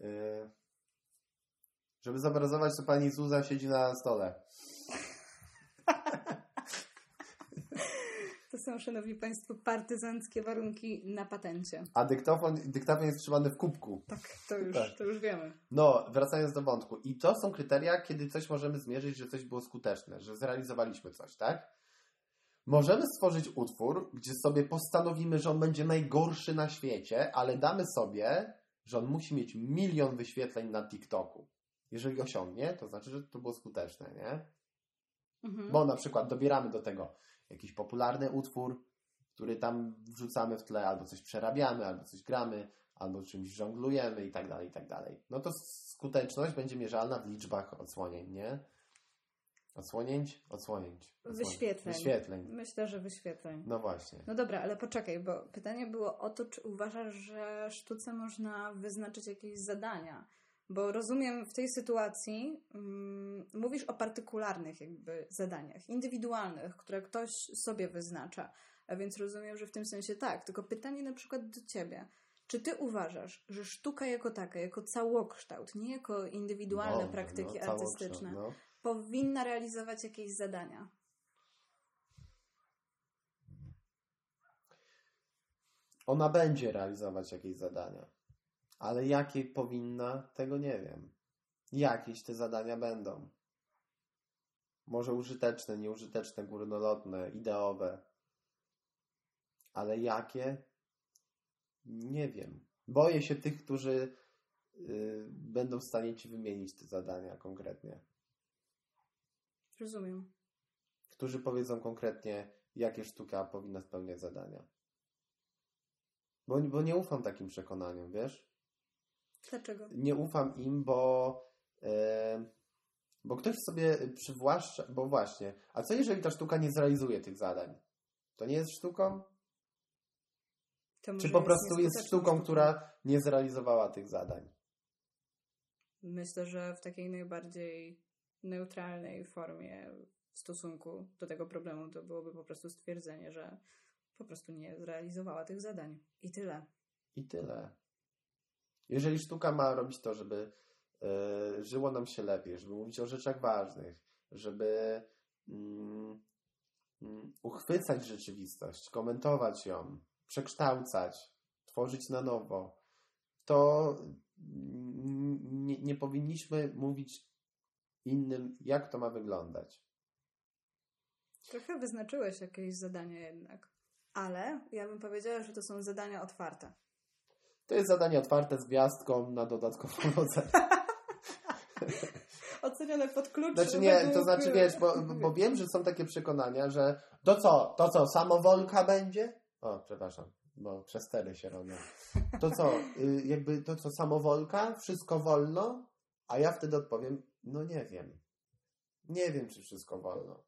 Yy, żeby zobrazować, to pani Zuza siedzi na stole. To są, szanowni państwo, partyzanckie warunki na patencie. A dyktofon, dyktafon jest trzymany w kubku. Tak, to już, Tak. to już wiemy. No, wracając do wątku. I to są kryteria, kiedy coś możemy zmierzyć, że coś było skuteczne, że zrealizowaliśmy coś, tak? Możemy stworzyć utwór, gdzie sobie postanowimy, że on będzie najgorszy na świecie, ale damy sobie, że on musi mieć milion wyświetleń na TikToku. Jeżeli osiągnie, to znaczy, że to było skuteczne, nie? Mhm. Bo na przykład dobieramy do tego jakiś popularny utwór, który tam wrzucamy w tle, albo coś przerabiamy, albo coś gramy, albo czymś żonglujemy i tak dalej, i tak dalej. No to skuteczność będzie mierzalna w liczbach odsłonięć, nie? Odsłonięć? Odsłonięć. Odsłonięć. Wyświetleń. Wyświetleń. Myślę, że wyświetleń. No właśnie. No dobra, ale poczekaj, bo pytanie było o to, czy uważasz, że sztuce można wyznaczyć jakieś zadania? Bo rozumiem, w tej sytuacji mm, mówisz o partykularnych jakby zadaniach, indywidualnych, które ktoś sobie wyznacza. A więc rozumiem, że w tym sensie tak. Tylko pytanie na przykład do ciebie. Czy ty uważasz, że sztuka jako taka, jako całokształt, nie jako indywidualne No, praktyki no, artystyczne, No. Powinna realizować jakieś zadania? Ona będzie realizować jakieś zadania. Ale jakie powinna, tego nie wiem. Jakieś te zadania będą. Może użyteczne, nieużyteczne, górnolotne, ideowe. Ale jakie? Nie wiem. Boję się tych, którzy y, będą w stanie ci wymienić te zadania konkretnie. Rozumiem. Którzy powiedzą konkretnie, jakie sztuka powinna spełniać zadania. Bo, bo nie ufam takim przekonaniom, wiesz? Dlaczego? nie ufam im, bo, e, bo ktoś sobie przywłaszcza, bo właśnie, a co jeżeli ta sztuka nie zrealizuje tych zadań? To nie jest sztuką? Czy po prostu jest sztuką, sztuką. która nie zrealizowała tych zadań? Myślę, że w takiej najbardziej neutralnej formie w stosunku do tego problemu to byłoby po prostu stwierdzenie, że po prostu nie zrealizowała tych zadań. I tyle. I tyle. Jeżeli sztuka ma robić to, żeby e, żyło nam się lepiej, żeby mówić o rzeczach ważnych, żeby mm, mm, uchwycać rzeczywistość, komentować ją, przekształcać, tworzyć na nowo, to mm, nie, nie powinniśmy mówić innym, jak to ma wyglądać. Trochę wyznaczyłeś jakieś zadania jednak. Ale ja bym powiedziała, że to są zadania otwarte. To jest zadanie otwarte z gwiazdką na dodatkową [laughs] ocenę. [laughs] Ocenione pod klucz. Znaczy nie, to znaczy wiesz, bo, bo wiem, że są takie przekonania, że to co, to co, samowolka będzie? O, przepraszam, bo przestery się robią. To co, y, jakby to co, samowolka? Wszystko wolno? A ja wtedy odpowiem, no nie wiem. Nie wiem, czy wszystko wolno.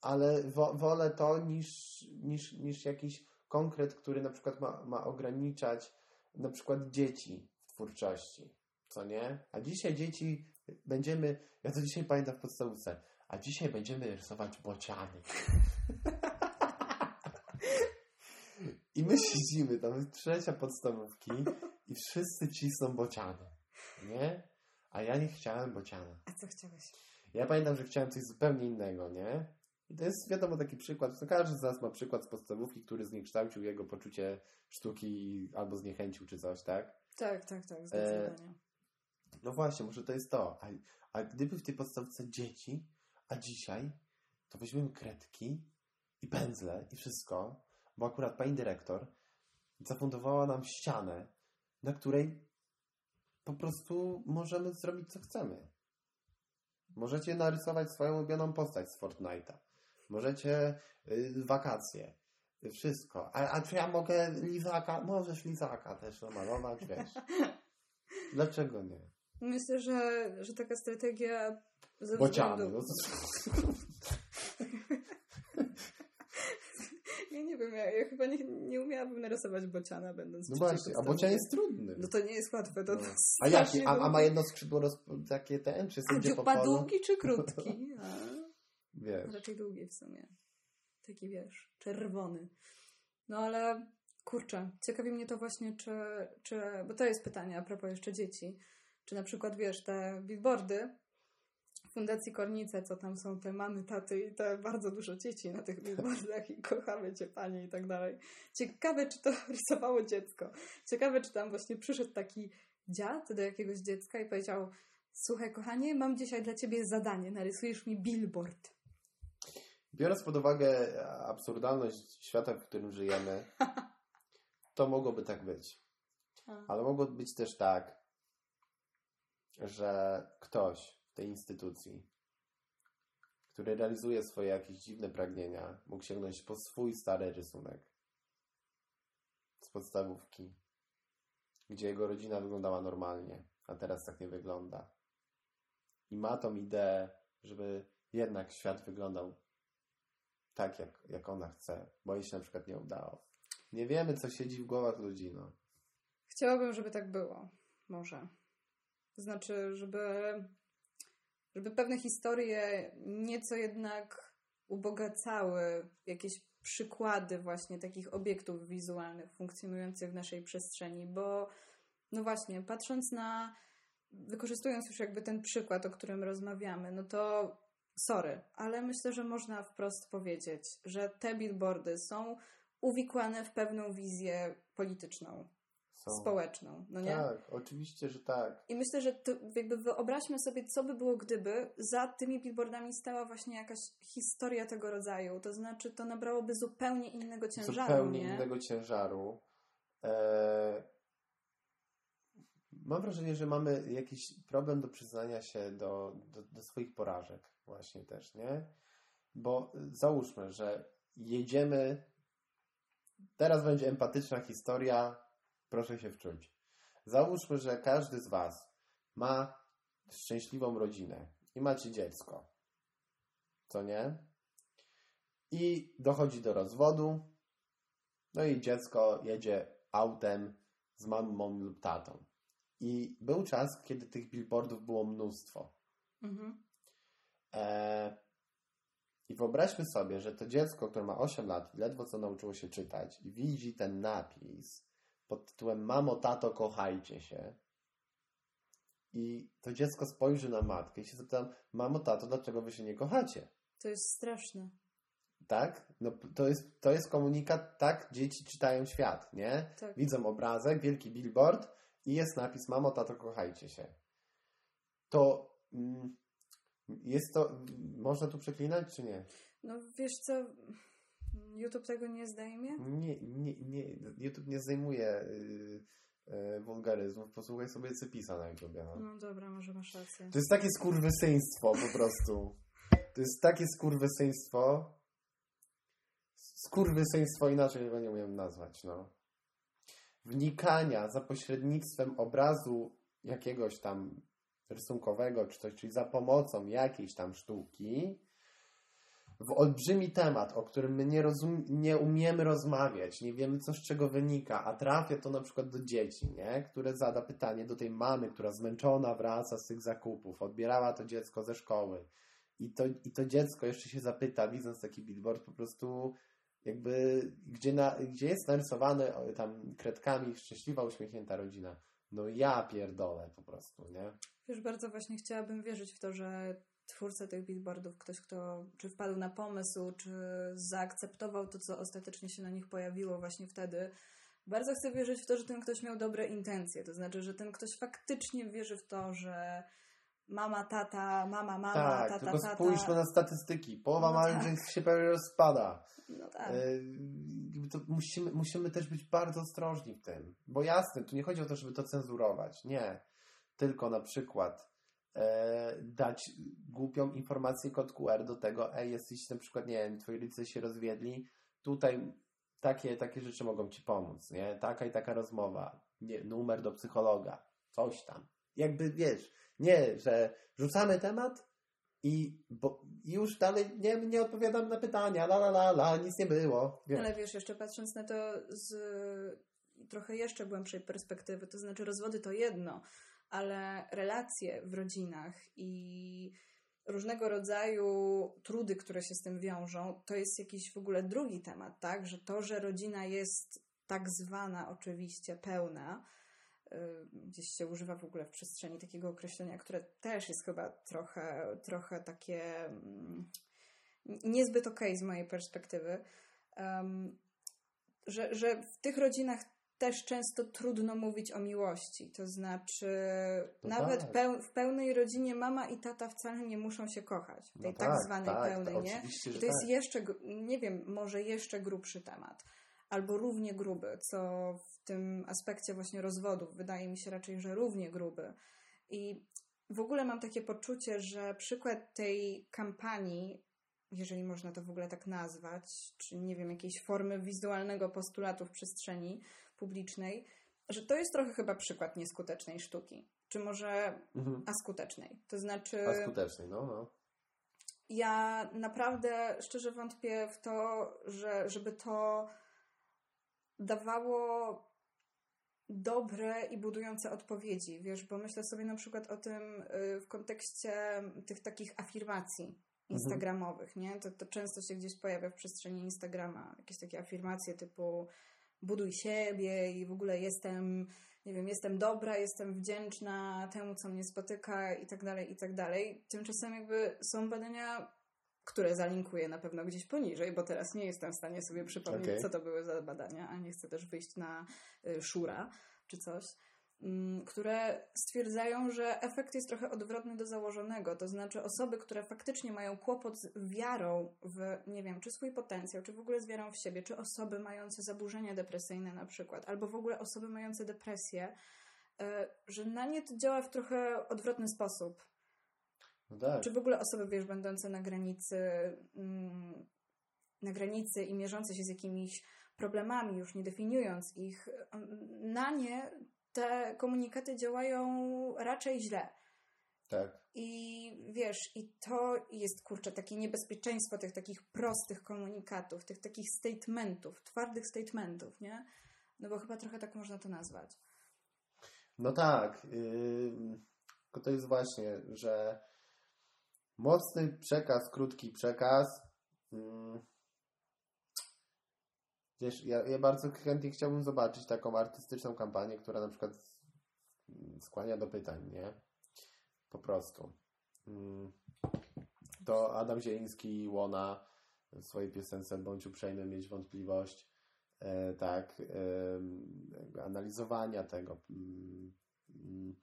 Ale wo, wolę to niż, niż, niż jakiś konkret, który na przykład ma, ma ograniczać na przykład dzieci w twórczości. Co nie? A dzisiaj dzieci będziemy, ja to dzisiaj pamiętam w podstawówce, a dzisiaj będziemy rysować bociany. I my siedzimy tam, trzecia podstawówki i wszyscy cisną bociany. Nie? A ja nie chciałem bociana. A co chciałeś? Ja pamiętam, że chciałem coś zupełnie innego, nie? I to jest wiadomo taki przykład. Każdy z nas ma przykład z podstawówki, który zniekształcił jego poczucie sztuki albo zniechęcił czy coś, tak? Tak, tak, tak, zdecydowanie. No właśnie, może to jest to. A, a gdyby w tej podstawce dzieci, a dzisiaj, to weźmiemy kredki i pędzle i wszystko, bo akurat pani dyrektor zafundowała nam ścianę, na której po prostu możemy zrobić co chcemy. Możecie narysować swoją ulubioną postać z Fortnite'a. Możecie y, wakacje. Wszystko. A, a czy ja mogę lizaka? Możesz lizaka też namalować, wiesz. [laughs] Dlaczego nie? Myślę, że, że taka strategia ze Bociany. względu... [laughs] No, Ja nie wiem, ja, ja chyba nie, nie umiałabym narysować bociana, będąc no właśnie, a bocian jest trudny. No to nie jest łatwe. To No. to A jaki? A, a ma jedno skrzydło roz... takie ten, czy A sędzie dziupa polu? długi czy [laughs] krótki? A, Wiesz. raczej długi w sumie. Taki wiesz, czerwony. No ale kurczę, ciekawi mnie to właśnie, czy, czy. Bo to jest pytanie a propos jeszcze dzieci. Czy na przykład wiesz, te billboardy Fundacji Kornice, co tam są te mamy, taty i te bardzo dużo dzieci na tych billboardach i kochamy cię panie i tak dalej. Ciekawe, czy to [laughs] rysowało dziecko. Ciekawe, czy tam właśnie przyszedł taki dziad do jakiegoś dziecka i powiedział Słuchaj, kochanie, mam dzisiaj dla ciebie zadanie. Narysujesz mi billboard. Biorąc pod uwagę absurdalność świata, w którym żyjemy, [laughs] to mogłoby tak być. Ale mogło być też tak, że ktoś tej instytucji, który realizuje swoje jakieś dziwne pragnienia, mógł sięgnąć po swój stary rysunek z podstawówki, gdzie jego rodzina wyglądała normalnie, a teraz tak nie wygląda. I ma tą ideę, żeby jednak świat wyglądał tak, jak, jak ona chce, bo jej się na przykład nie udało. Nie wiemy, co siedzi w głowach ludzi, no. Chciałabym, żeby tak było. Może. Znaczy, żeby, żeby pewne historie nieco jednak ubogacały jakieś przykłady właśnie takich obiektów wizualnych funkcjonujących w naszej przestrzeni, bo no właśnie, patrząc na, wykorzystując już jakby ten przykład, o którym rozmawiamy, no to sorry, ale myślę, że można wprost powiedzieć, że te billboardy są uwikłane w pewną wizję polityczną, Są. społeczną, no nie? Tak, oczywiście, że tak. I myślę, że to jakby wyobraźmy sobie, co by było, gdyby za tymi billboardami stała właśnie jakaś historia tego rodzaju. To znaczy, to nabrałoby zupełnie innego ciężaru, Zupełnie nie? innego ciężaru. Eee, mam wrażenie, że mamy jakiś problem do przyznania się do, do, do swoich porażek właśnie też, nie? Bo załóżmy, że jedziemy teraz będzie empatyczna historia proszę się wczuć. Załóżmy, że każdy z Was ma szczęśliwą rodzinę i macie dziecko. Co nie? I dochodzi do rozwodu No i dziecko jedzie autem z mamą lub tatą. I był czas, kiedy tych billboardów było mnóstwo. Mhm. E, I wyobraźmy sobie, że to dziecko, które ma 8 lat, ledwo co nauczyło się czytać i widzi ten napis pod tytułem Mamo, tato, kochajcie się. I to dziecko spojrzy na matkę i się zapyta, mamo, tato, dlaczego wy się nie kochacie? To jest straszne. Tak? No, to, jest, to jest komunikat, tak dzieci czytają świat, nie? Tak. Widzą obrazek, wielki billboard i jest napis Mamo, tato, kochajcie się. To mm, jest to... Można tu przeklinać, czy nie? No wiesz co, YouTube tego nie zdejmie? Nie, nie, nie. YouTube nie zdejmuje y, y, wulgaryzmów. Posłuchaj sobie Cypisa na YouTube. No. No dobra, może masz rację. To jest takie skurwysyństwo po prostu. To jest takie skurwysyństwo. Skurwysyństwo inaczej go nie umiem nazwać, no. Wnikania za pośrednictwem obrazu jakiegoś tam rysunkowego czy coś, czyli za pomocą jakiejś tam sztuki w olbrzymi temat, o którym my nie, rozum- nie umiemy rozmawiać, nie wiemy co z czego wynika, a trafia to na przykład do dzieci, nie? które zada pytanie do tej mamy, która zmęczona wraca z tych zakupów, odbierała to dziecko ze szkoły i to, i to dziecko jeszcze się zapyta, widząc taki billboard, po prostu jakby, gdzie, na, gdzie jest narysowane tam kredkami szczęśliwa, uśmiechnięta rodzina. No ja pierdolę po prostu, nie? Wiesz, bardzo właśnie chciałabym wierzyć w to, że twórca tych billboardów, ktoś, kto czy wpadł na pomysł, czy zaakceptował to, co ostatecznie się na nich pojawiło właśnie wtedy. Bardzo chcę wierzyć w to, że ten ktoś miał dobre intencje. To znaczy, że ten ktoś faktycznie wierzy w to, że mama, tata, mama, mama, tak, tata, tylko tata. spójrzmy na statystyki. Połowa No małżeństw się prawie rozpada. No tak. E, musimy, musimy też być bardzo ostrożni w tym. Bo jasne, tu nie chodzi o to, żeby to cenzurować. Nie. Tylko na przykład dać głupią informację kod QR do tego, ej, jesteś na przykład, nie wiem, twoi rodzice się rozwiedli, tutaj takie, takie rzeczy mogą ci pomóc, nie? Taka i taka rozmowa, nie, numer do psychologa, coś tam. Jakby, wiesz, nie, że rzucamy temat i bo, już dalej nie, nie odpowiadam na pytania, la la la la, nic nie było. Wiesz. Ale wiesz, jeszcze patrząc na to z trochę jeszcze głębszej perspektywy, to znaczy rozwody to jedno, ale relacje w rodzinach i różnego rodzaju trudy, które się z tym wiążą, to jest jakiś w ogóle drugi temat, tak? Że to, że rodzina jest tak zwana oczywiście pełna, y, gdzieś się używa w ogóle w przestrzeni takiego określenia, które też jest chyba trochę, trochę takie mm, niezbyt okej okay z mojej perspektywy, że, że w tych rodzinach też często trudno mówić o miłości. To znaczy, No nawet tak. peł, w pełnej rodzinie mama i tata wcale nie muszą się kochać. W tej No tak, tak, zwanej tak, pełnej, to nie? To jest tak. jeszcze, nie wiem, może jeszcze grubszy temat. Albo równie gruby, co w tym aspekcie właśnie rozwodów wydaje mi się raczej, że równie gruby. I w ogóle mam takie poczucie, że przykład tej kampanii, jeżeli można to w ogóle tak nazwać, czy nie wiem, jakiejś formy wizualnego postulatu w przestrzeni publicznej, że to jest trochę chyba przykład nieskutecznej sztuki. Czy może Mhm. askutecznej. To znaczy, A skutecznej, no, no. ja naprawdę szczerze wątpię w to, że, żeby to dawało dobre i budujące odpowiedzi, wiesz, bo myślę sobie na przykład o tym y, w kontekście tych takich afirmacji instagramowych, nie? To, to często się gdzieś pojawia w przestrzeni Instagrama, jakieś takie afirmacje typu buduj siebie i w ogóle jestem, nie wiem, jestem dobra, jestem wdzięczna temu, co mnie spotyka i tak dalej, i tak dalej. Tymczasem jakby są badania, które zalinkuję na pewno gdzieś poniżej, bo teraz nie jestem w stanie sobie przypomnieć, Okej. co to były za badania, a nie chcę też wyjść na y, szura czy coś, które stwierdzają, że efekt jest trochę odwrotny do założonego. To znaczy osoby, które faktycznie mają kłopot z wiarą w, nie wiem, czy swój potencjał, czy w ogóle z wiarą w siebie, czy osoby mające zaburzenia depresyjne na przykład, albo w ogóle osoby mające depresję, y, że na nie to działa w trochę odwrotny sposób. no tak. Czy w ogóle osoby, wiesz, będące na granicy, mm, na granicy i mierzące się z jakimiś problemami, już nie definiując ich, mm, na nie te komunikaty działają raczej źle. Tak. I wiesz, i to jest kurczę takie niebezpieczeństwo tych takich prostych komunikatów, tych takich statementów, twardych statementów, nie? No bo chyba trochę tak można to nazwać. No tak. Yy, tylko to jest właśnie, że mocny przekaz, krótki przekaz. Yy, wiesz, ja, ja bardzo chętnie chciałbym zobaczyć taką artystyczną kampanię, która na przykład skłania do pytań, nie? Po prostu. Yy, to Adam Zieliński i Łona w swojej piosence Bądź uprzejmy, mieć wątpliwość e, tak, e, analizowania tego, mm,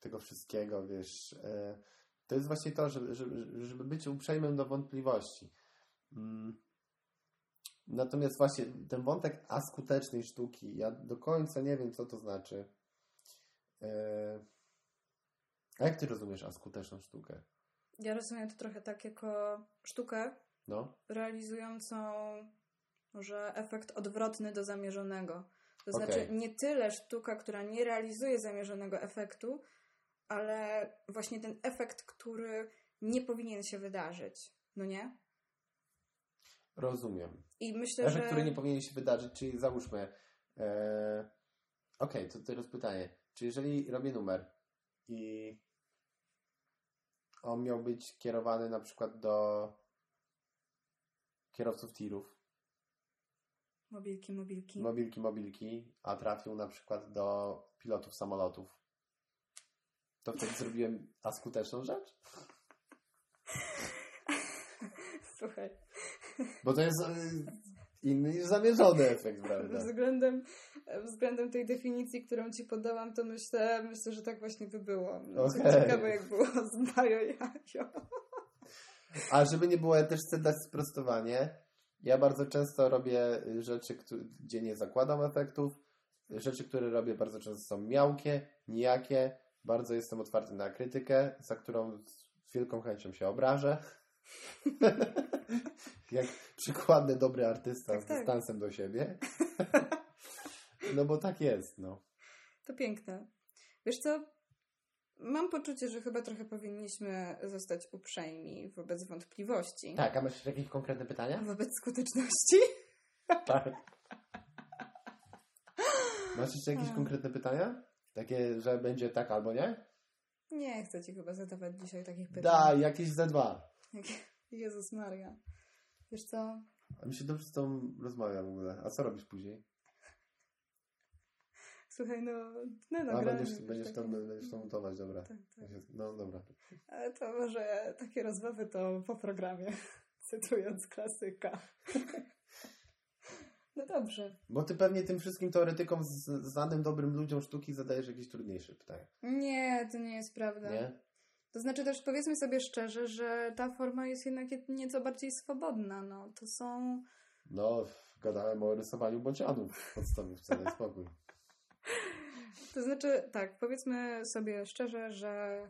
tego wszystkiego, wiesz. E, to jest właśnie to, żeby, żeby, żeby być uprzejmym do wątpliwości. Mm. Natomiast właśnie ten wątek askutecznej sztuki, ja do końca nie wiem, co to znaczy. A jak ty rozumiesz askuteczną sztukę? Ja rozumiem to trochę tak jako sztukę no. realizującą może efekt odwrotny do zamierzonego. To okay. znaczy nie tyle sztuka, która nie realizuje zamierzonego efektu, ale właśnie ten efekt, który nie powinien się wydarzyć. No nie? Rozumiem. I myślę, że... który nie powinien się wydarzyć, czyli załóżmy... E... Okej, okay, to teraz pytanie. Czy jeżeli robię numer i on miał być kierowany na przykład do kierowców tirów. Mobilki, mobilki. Mobilki, mobilki, a trafił na przykład do pilotów samolotów. To wtedy [laughs] zrobiłem askuteczną rzecz? Słuchaj. Bo to jest e, inny niż zamierzony efekt, [laughs] prawda? Względem, względem tej definicji, którą ci podałam, to myślę, myślę, że tak właśnie by było. Okay. Ciekawe, jak było [laughs] z Bajo Jajo. A żeby nie było, ja też chcę dać sprostowanie. Ja bardzo często robię rzeczy, gdzie nie zakładam efektów. Rzeczy, które robię bardzo często są miałkie, nijakie. Bardzo jestem otwarty na krytykę, za którą z wielką chęcią się obrażę. [laughs] Jak przykładny dobry artysta tak, z tak. dystansem do siebie. [laughs] no bo tak jest, no. To piękne. Wiesz co, Mam poczucie, że chyba trochę powinniśmy zostać uprzejmi wobec wątpliwości. Tak, a masz jakieś konkretne pytania? Wobec skuteczności? [laughs] Tak. Masz jeszcze jakieś a. konkretne pytania? Takie, że będzie tak albo nie? Nie chcę ci chyba zadawać dzisiaj takich pytań. Daj, jakieś ze dwa. [laughs] Jezus Maria. Wiesz co? A mi się dobrze z tą rozmawia w ogóle. A co robisz później? Słuchaj, no, no A, będziesz, będziesz, tam, będziesz to montować, dobra. Tak, tak. No, dobra. Ale to może takie rozmowy to po programie, [laughs] cytując klasyka. [laughs] No dobrze. Bo ty pewnie tym wszystkim teoretykom, znanym dobrym ludziom sztuki zadajesz jakieś trudniejsze pytania. Nie, to nie jest prawda. Nie? To znaczy też powiedzmy sobie szczerze, że ta forma jest jednak nieco bardziej swobodna. No, to są... No, gadałem o rysowaniu bocianów w podstawówce, daj spokój. [laughs] To znaczy, tak, powiedzmy sobie szczerze, że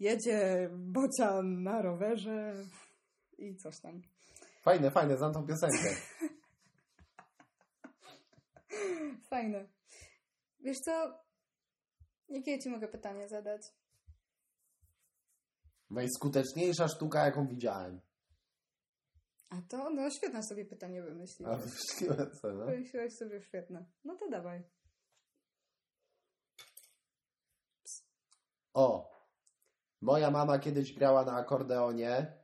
jedzie bocian na rowerze i coś tam. Fajne, fajne, znam tą piosenkę. [laughs] Fajne. Wiesz co? Jakie ci mogę pytanie zadać? Najskuteczniejsza sztuka, jaką widziałem. A to, no świetne sobie pytanie wymyśliłeś. A wymyśliłem co, no? Wymyśliłeś sobie świetne. No to dawaj. O, moja mama kiedyś grała na akordeonie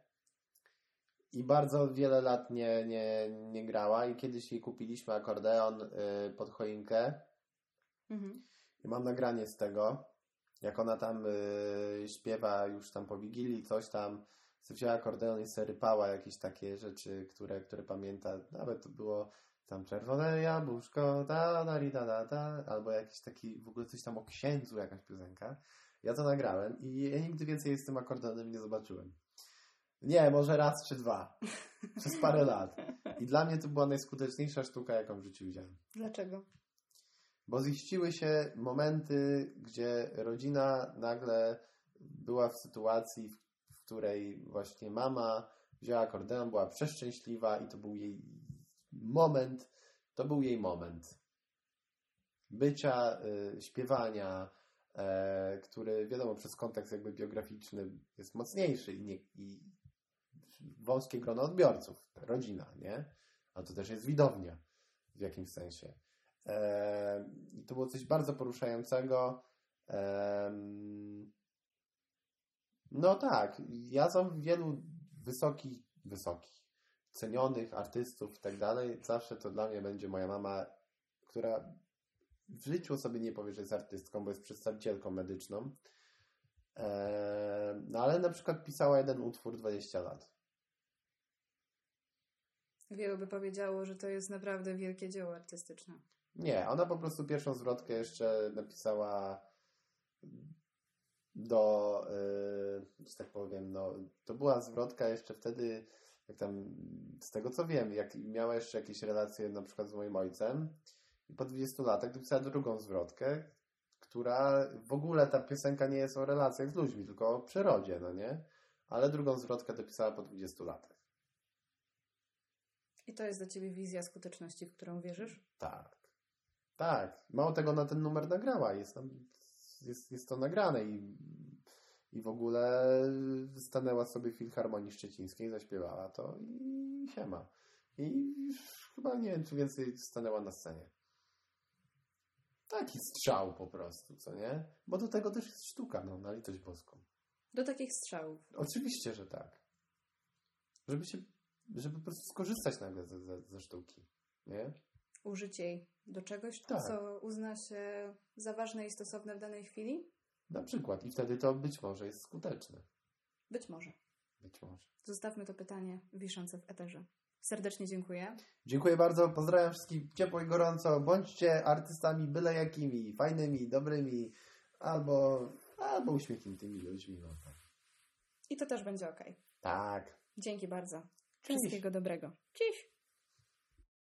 i bardzo wiele lat nie, nie, nie grała i kiedyś jej kupiliśmy akordeon y, pod choinkę mhm. i mam nagranie z tego, jak ona tam y, śpiewa już tam po Wigilii, coś tam, wzięła akordeon i sobie rypała jakieś takie rzeczy, które, które pamięta, nawet to było tam czerwone jabłuszko, da, da, da, da, da, albo jakiś taki, w ogóle coś tam o księdzu, jakaś piosenka. Ja to nagrałem i ja nigdy więcej z tym akordeonem nie zobaczyłem. Nie, może raz czy dwa. Przez parę lat. I dla mnie to była najskuteczniejsza sztuka, jaką w życiu widziałem. Dlaczego? Bo ziściły się momenty, gdzie rodzina nagle była w sytuacji, w której właśnie mama wzięła akordeon, była przeszczęśliwa i to był jej moment, to był jej moment bycia, y, śpiewania, e, który wiadomo przez kontekst jakby biograficzny jest mocniejszy i, nie, i wąskie grono odbiorców, rodzina, nie? A to też jest widownia w jakimś sensie. I to było coś bardzo poruszającego. E, no tak, ja znam wielu wysokich, wysokich, cenionych artystów i tak dalej. Zawsze to dla mnie będzie moja mama, która w życiu sobie nie powie, że jest artystką, bo jest przedstawicielką medyczną. E, no ale na przykład pisała jeden utwór 20 lat. Wielu by powiedziało, że to jest naprawdę wielkie dzieło artystyczne. Nie, ona po prostu pierwszą zwrotkę jeszcze napisała do, yy, że tak powiem, no, to była zwrotka jeszcze wtedy, jak tam, z tego co wiem, jak miała jeszcze jakieś relacje na przykład z moim ojcem i po 20 latach dopisała drugą zwrotkę, która w ogóle ta piosenka nie jest o relacjach z ludźmi, tylko o przyrodzie, no nie? Ale drugą zwrotkę dopisała po 20 latach. I to jest dla Ciebie wizja skuteczności, w którą wierzysz? Tak. Tak. Mało tego na ten numer nagrała. Jest, tam, jest, jest to nagrane i, i w ogóle stanęła sobie w Filharmonii Szczecińskiej, zaśpiewała to i siema. I chyba nie wiem, czy więcej stanęła na scenie. Taki strzał po prostu, co nie? Bo do tego też jest sztuka, no, na litość boską. Do takich strzałów. Oczywiście, że tak. Żeby się żeby po prostu skorzystać nagle ze, ze, ze sztuki, nie? Użyć jej do czegoś, Tak. co uzna się za ważne i stosowne w danej chwili? Na przykład. I wtedy to być może jest skuteczne. Być może. Być może. Zostawmy to pytanie wiszące w eterze. Serdecznie dziękuję. Dziękuję bardzo. Pozdrawiam wszystkich ciepło i gorąco. Bądźcie artystami byle jakimi, fajnymi, dobrymi, albo, albo uśmiechniętymi ludźmi. No. tak. I to też będzie ok. Tak. Dzięki bardzo. Cześć. Wszystkiego dobrego. Cześć.